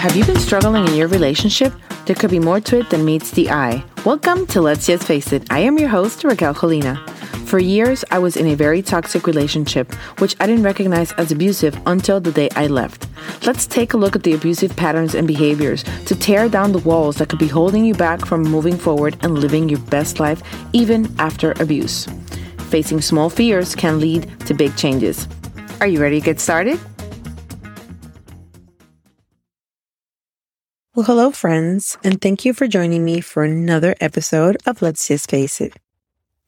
Have you been struggling in your relationship? There could be more to it than meets the eye. Welcome to Let's Just Face It. I am your host, Raquel Colina. For years, I was in a very toxic relationship, which I didn't recognize as abusive until the day I left. Let's take a look at the abusive patterns and behaviors to tear down the walls that could be holding you back from moving forward and living your best life even after abuse. Facing small fears can lead to big changes. Are you ready to get started? Well, hello, friends, and thank you for joining me for another episode of Let's Just Face It.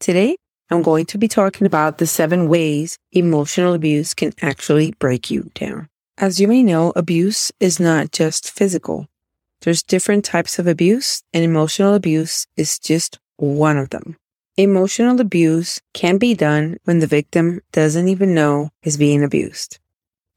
Today, I'm going to be talking about the seven ways emotional abuse can actually break you down. As you may know, abuse is not just physical. There's different types of abuse, and emotional abuse is just one of them. Emotional abuse can be done when the victim doesn't even know is being abused.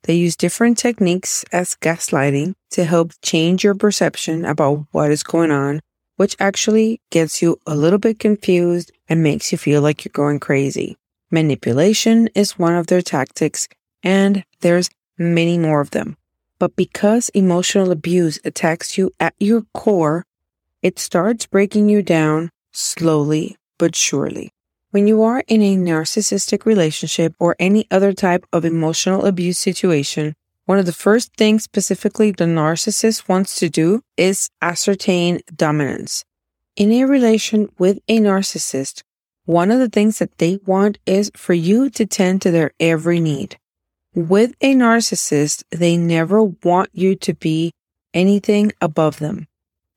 They use different techniques as gaslighting to help change your perception about what is going on which actually gets you a little bit confused and makes you feel like you're going crazy. Manipulation is one of their tactics, and there's many more of them. But because emotional abuse attacks you at your core, it starts breaking you down slowly but surely. When you are in a narcissistic relationship or any other type of emotional abuse situation, one of the first things specifically the narcissist wants to do is ascertain dominance. In a relation with a narcissist, one of the things that they want is for you to tend to their every need. With a narcissist, they never want you to be anything above them.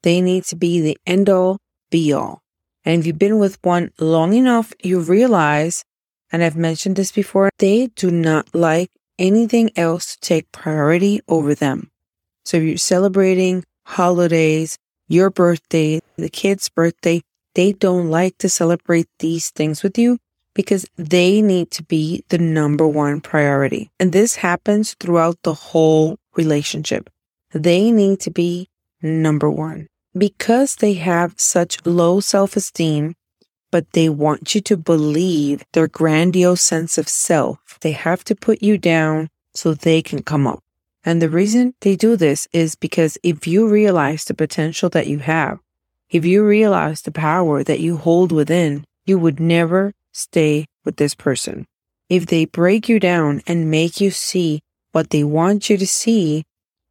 They need to be the end all be all. And if you've been with one long enough, you realize, and I've mentioned this before, they do not like anything else to take priority over them. So if you're celebrating holidays, your birthday, the kid's birthday, they don't like to celebrate these things with you because they need to be the number one priority. And this happens throughout the whole relationship. They need to be number one because they have such low self esteem but they want you to believe their grandiose sense of self. They have to put you down so they can come up. And the reason they do this is because if you realize the potential that you have, if you realize the power that you hold within, you would never stay with this person. If they break you down and make you see what they want you to see,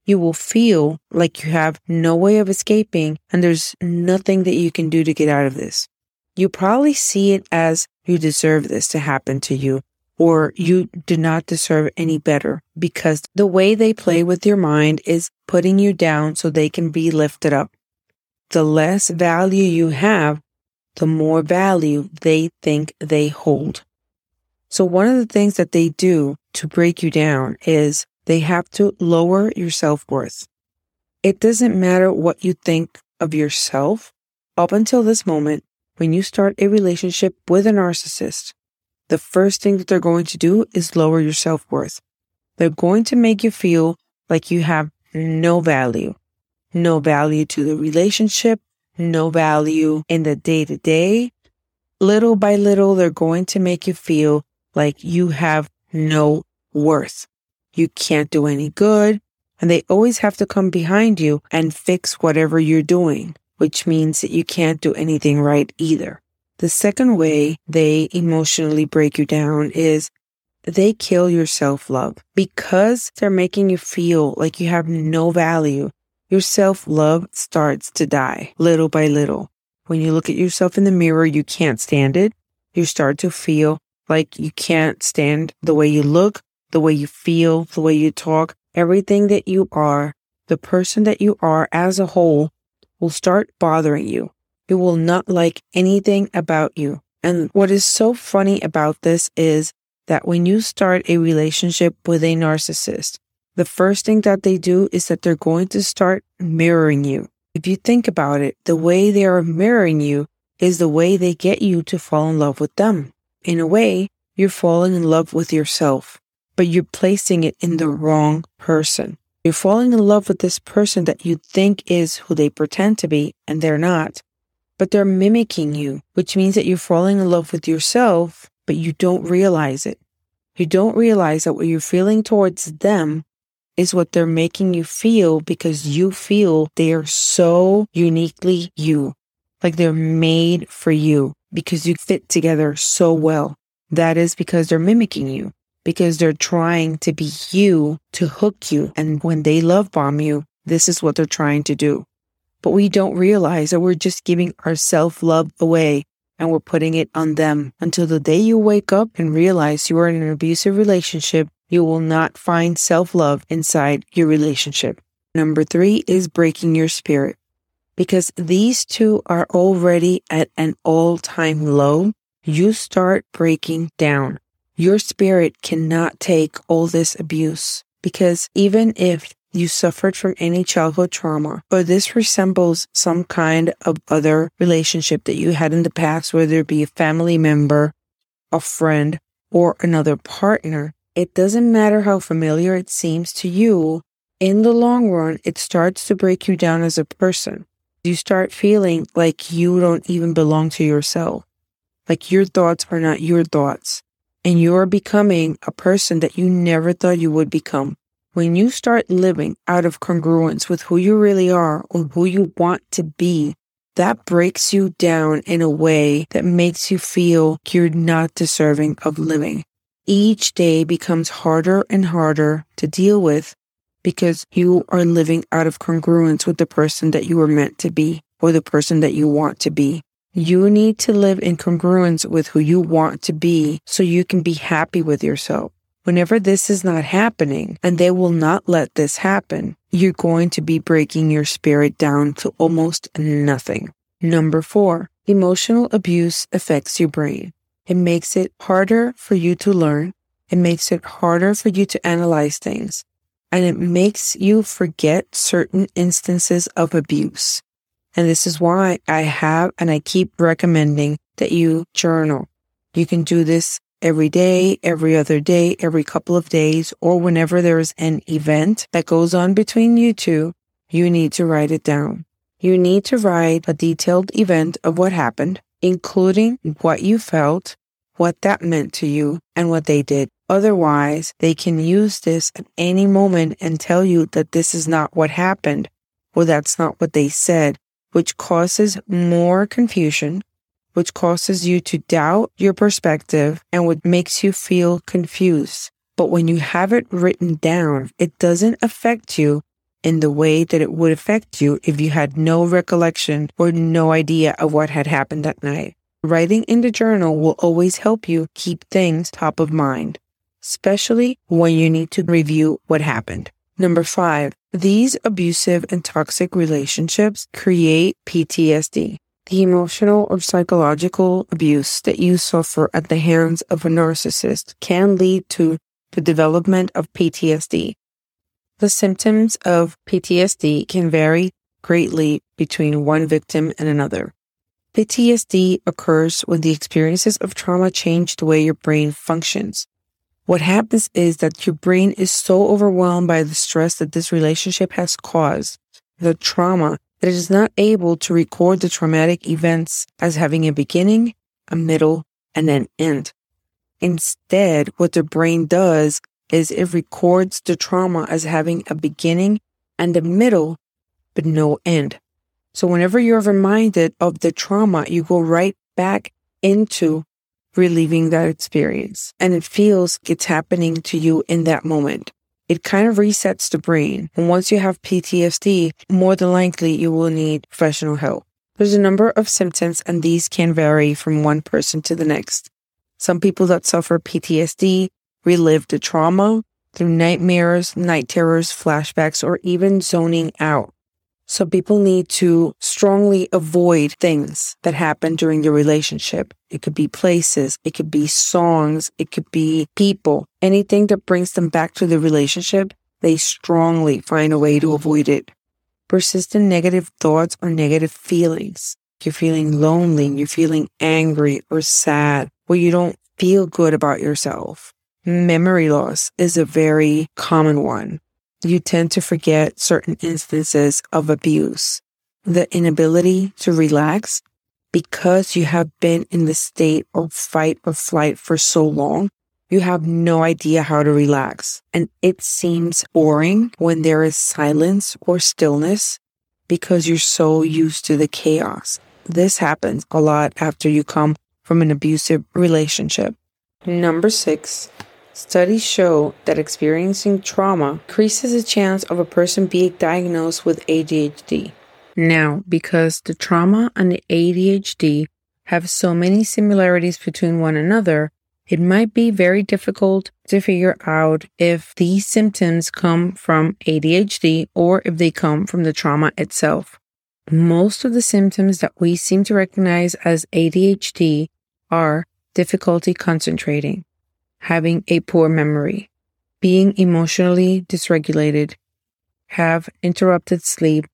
you will feel like you have no way of escaping and there's nothing that you can do to get out of this you probably see it as you deserve this to happen to you or you do not deserve any better because the way they play with your mind is putting you down so they can be lifted up. The less value you have, the more value they think they hold. So one of the things that they do to break you down is they have to lower your self worth. It doesn't matter what you think of yourself. Up until this moment, when you start a relationship with a narcissist, the first thing that they're going to do is lower your self worth. They're going to make you feel like you have no value, no value to the relationship, no value in the day to day. Little by little, they're going to make you feel like you have no worth. You can't do any good. And they always have to come behind you and fix whatever you're doing which means that you can't do anything right either. The second way they emotionally break you down is they kill your self love because they're making you feel like you have no value. Your self love starts to die little by little. When you look at yourself in the mirror, you can't stand it. You start to feel like you can't stand the way you look, the way you feel, the way you talk, everything that you are, the person that you are as a whole will start bothering you. It will not like anything about you. And what is so funny about this is that when you start a relationship with a narcissist, the first thing that they do is that they're going to start mirroring you. If you think about it, the way they are mirroring you is the way they get you to fall in love with them. In a way, you're falling in love with yourself, but you're placing it in the wrong person. You're falling in love with this person that you think is who they pretend to be, and they're not. But they're mimicking you, which means that you're falling in love with yourself, but you don't realize it. You don't realize that what you're feeling towards them is what they're making you feel because you feel they are so uniquely you. Like they're made for you because you fit together so well. That is because they're mimicking you, because they're trying to be you to hook you. And when they love bomb you, this is what they're trying to do. But we don't realize that we're just giving our self love away and we're putting it on them until the day you wake up and realize you are in an abusive relationship. You will not find self love inside your relationship. Number three is breaking your spirit because these two are already at an all time low. You start breaking down. Your spirit cannot take all this abuse because even if you suffered from any childhood trauma, or this resembles some kind of other relationship that you had in the past, whether it be a family member, a friend, or another partner, it doesn't matter how familiar it seems to you. In the long run, it starts to break you down as a person. You start feeling like you don't even belong to yourself, like your thoughts are not your thoughts, and you're becoming a person that you never thought you would become. When you start living out of congruence with who you really are or who you want to be, that breaks you down in a way that makes you feel you're not deserving of living. Each day becomes harder and harder to deal with because you are living out of congruence with the person that you were meant to be or the person that you want to be. You need to live in congruence with who you want to be so you can be happy with yourself. Whenever this is not happening, and they will not let this happen, you're going to be breaking your spirit down to almost nothing. Number four, emotional abuse affects your brain. It makes it harder for you to learn. It makes it harder for you to analyze things. And it makes you forget certain instances of abuse. And this is why I have and I keep recommending that you journal. You can do this every day, every other day, every couple of days, or whenever there's an event that goes on between you two, you need to write it down. You need to write a detailed event of what happened, including what you felt, what that meant to you, and what they did. Otherwise, they can use this at any moment and tell you that this is not what happened or that's not what they said, which causes more confusion, which causes you to doubt your perspective and what makes you feel confused. But when you have it written down, it doesn't affect you in the way that it would affect you if you had no recollection or no idea of what had happened that night. Writing in the journal will always help you keep things top of mind, especially when you need to review what happened. Number five, these abusive and toxic relationships create PTSD the emotional or psychological abuse that you suffer at the hands of a narcissist can lead to the development of PTSD. The symptoms of PTSD can vary greatly between one victim and another. PTSD occurs when the experiences of trauma change the way your brain functions. What happens is that your brain is so overwhelmed by the stress that this relationship has caused, the trauma that it is not able to record the traumatic events as having a beginning, a middle, and an end. Instead, what the brain does is it records the trauma as having a beginning and a middle, but no end. So whenever you're reminded of the trauma, you go right back into reliving that experience and it feels it's happening to you in that moment it kind of resets the brain. And once you have PTSD, more than likely you will need professional help. There's a number of symptoms and these can vary from one person to the next. Some people that suffer PTSD relive the trauma through nightmares, night terrors, flashbacks, or even zoning out. So people need to strongly avoid things that happen during the relationship. It could be places, it could be songs, it could be people, anything that brings them back to the relationship. They strongly find a way to avoid it. Persistent negative thoughts or negative feelings. You're feeling lonely, you're feeling angry or sad, where you don't feel good about yourself. Memory loss is a very common one you tend to forget certain instances of abuse. The inability to relax because you have been in the state of fight or flight for so long, You have no idea how to relax, and it seems boring when there is silence or stillness because you're so used to the chaos. This happens a lot after you come from an abusive relationship. Number six, studies show that experiencing trauma increases the chance of a person being diagnosed with ADHD. Now, because the trauma and the ADHD have so many similarities between one another, it might be very difficult to figure out if these symptoms come from ADHD or if they come from the trauma itself. Most of the symptoms that we seem to recognize as ADHD are difficulty concentrating, having a poor memory, being emotionally dysregulated, have interrupted sleep,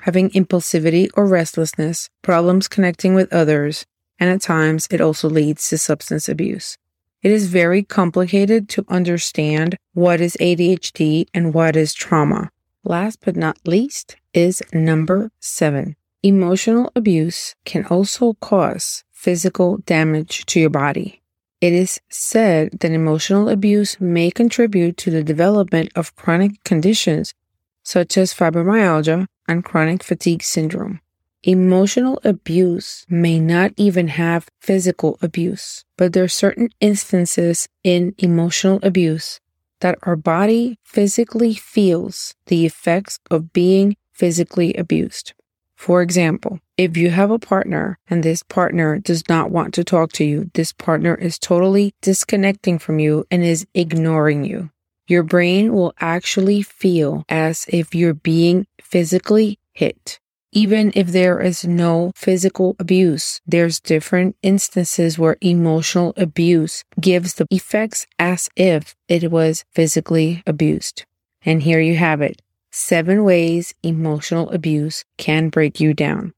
having impulsivity or restlessness, problems connecting with others, and at times it also leads to substance abuse. It is very complicated to understand what is ADHD and what is trauma. Last but not least is number seven. Emotional abuse can also cause physical damage to your body. It is said that emotional abuse may contribute to the development of chronic conditions such as fibromyalgia and chronic fatigue syndrome. Emotional abuse may not even have physical abuse, but there are certain instances in emotional abuse that our body physically feels the effects of being physically abused. For example, if you have a partner and this partner does not want to talk to you, this partner is totally disconnecting from you and is ignoring you. Your brain will actually feel as if you're being physically hit. Even if there is no physical abuse, there's different instances where emotional abuse gives the effects as if it was physically abused. And here you have it. Seven ways emotional abuse can break you down.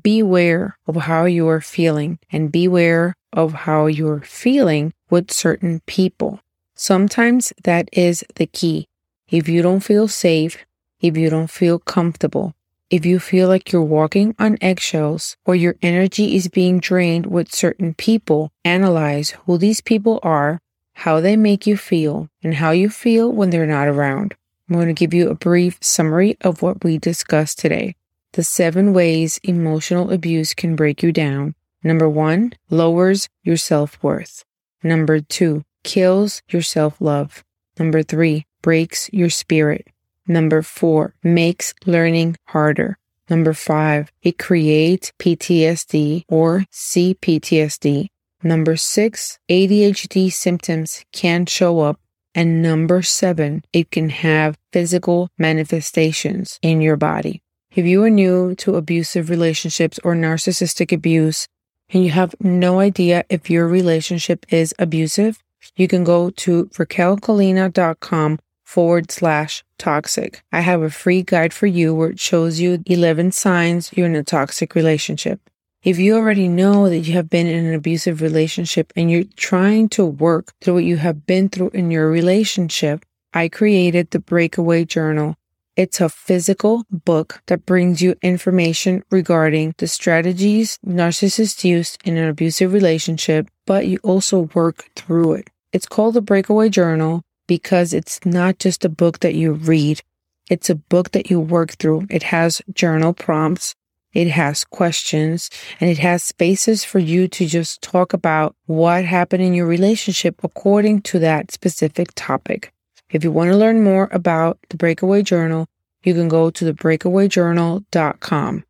Beware of how you are feeling and beware of how you're feeling with certain people. Sometimes that is the key. If you don't feel safe, if you don't feel comfortable, if you feel like you're walking on eggshells or your energy is being drained with certain people, analyze who these people are, how they make you feel, and how you feel when they're not around. I'm going to give you a brief summary of what we discussed today. The seven ways emotional abuse can break you down. Number one, lowers your self worth. Number two, kills your self love. Number three, breaks your spirit. Number four, makes learning harder. Number five, it creates PTSD or CPTSD. Number six, ADHD symptoms can show up. And number seven, it can have physical manifestations in your body. If you are new to abusive relationships or narcissistic abuse, and you have no idea if your relationship is abusive, you can go to raquelcolina.com forward slash toxic. I have a free guide for you where it shows you 11 signs you're in a toxic relationship. If you already know that you have been in an abusive relationship and you're trying to work through what you have been through in your relationship, I created the Breakaway Journal. It's a physical book that brings you information regarding the strategies narcissists use in an abusive relationship, but you also work through it. It's called the Breakaway Journal because it's not just a book that you read. It's a book that you work through. It has journal prompts. It has questions and it has spaces for you to just talk about what happened in your relationship according to that specific topic. If you want to learn more about the Breakaway Journal, you can go to thebreakawayjournal.com.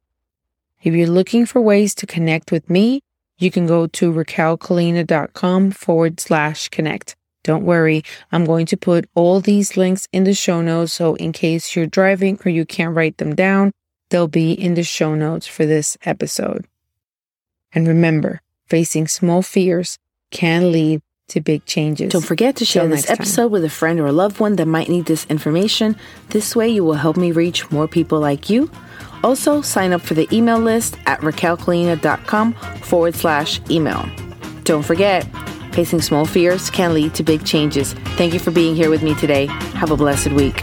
If you're looking for ways to connect with me, you can go to raquelcolina.com forward slash connect. Don't worry, I'm going to put all these links in the show notes. So, in case you're driving or you can't write them down, they'll be in the show notes for this episode. And remember, facing small fears can lead to big changes. Don't forget to share this episode time. with a friend or a loved one that might need this information. This way, you will help me reach more people like you. Also, sign up for the email list at raquelcolina.com forward slash email. Don't forget, Facing small fears can lead to big changes. Thank you for being here with me today. Have a blessed week.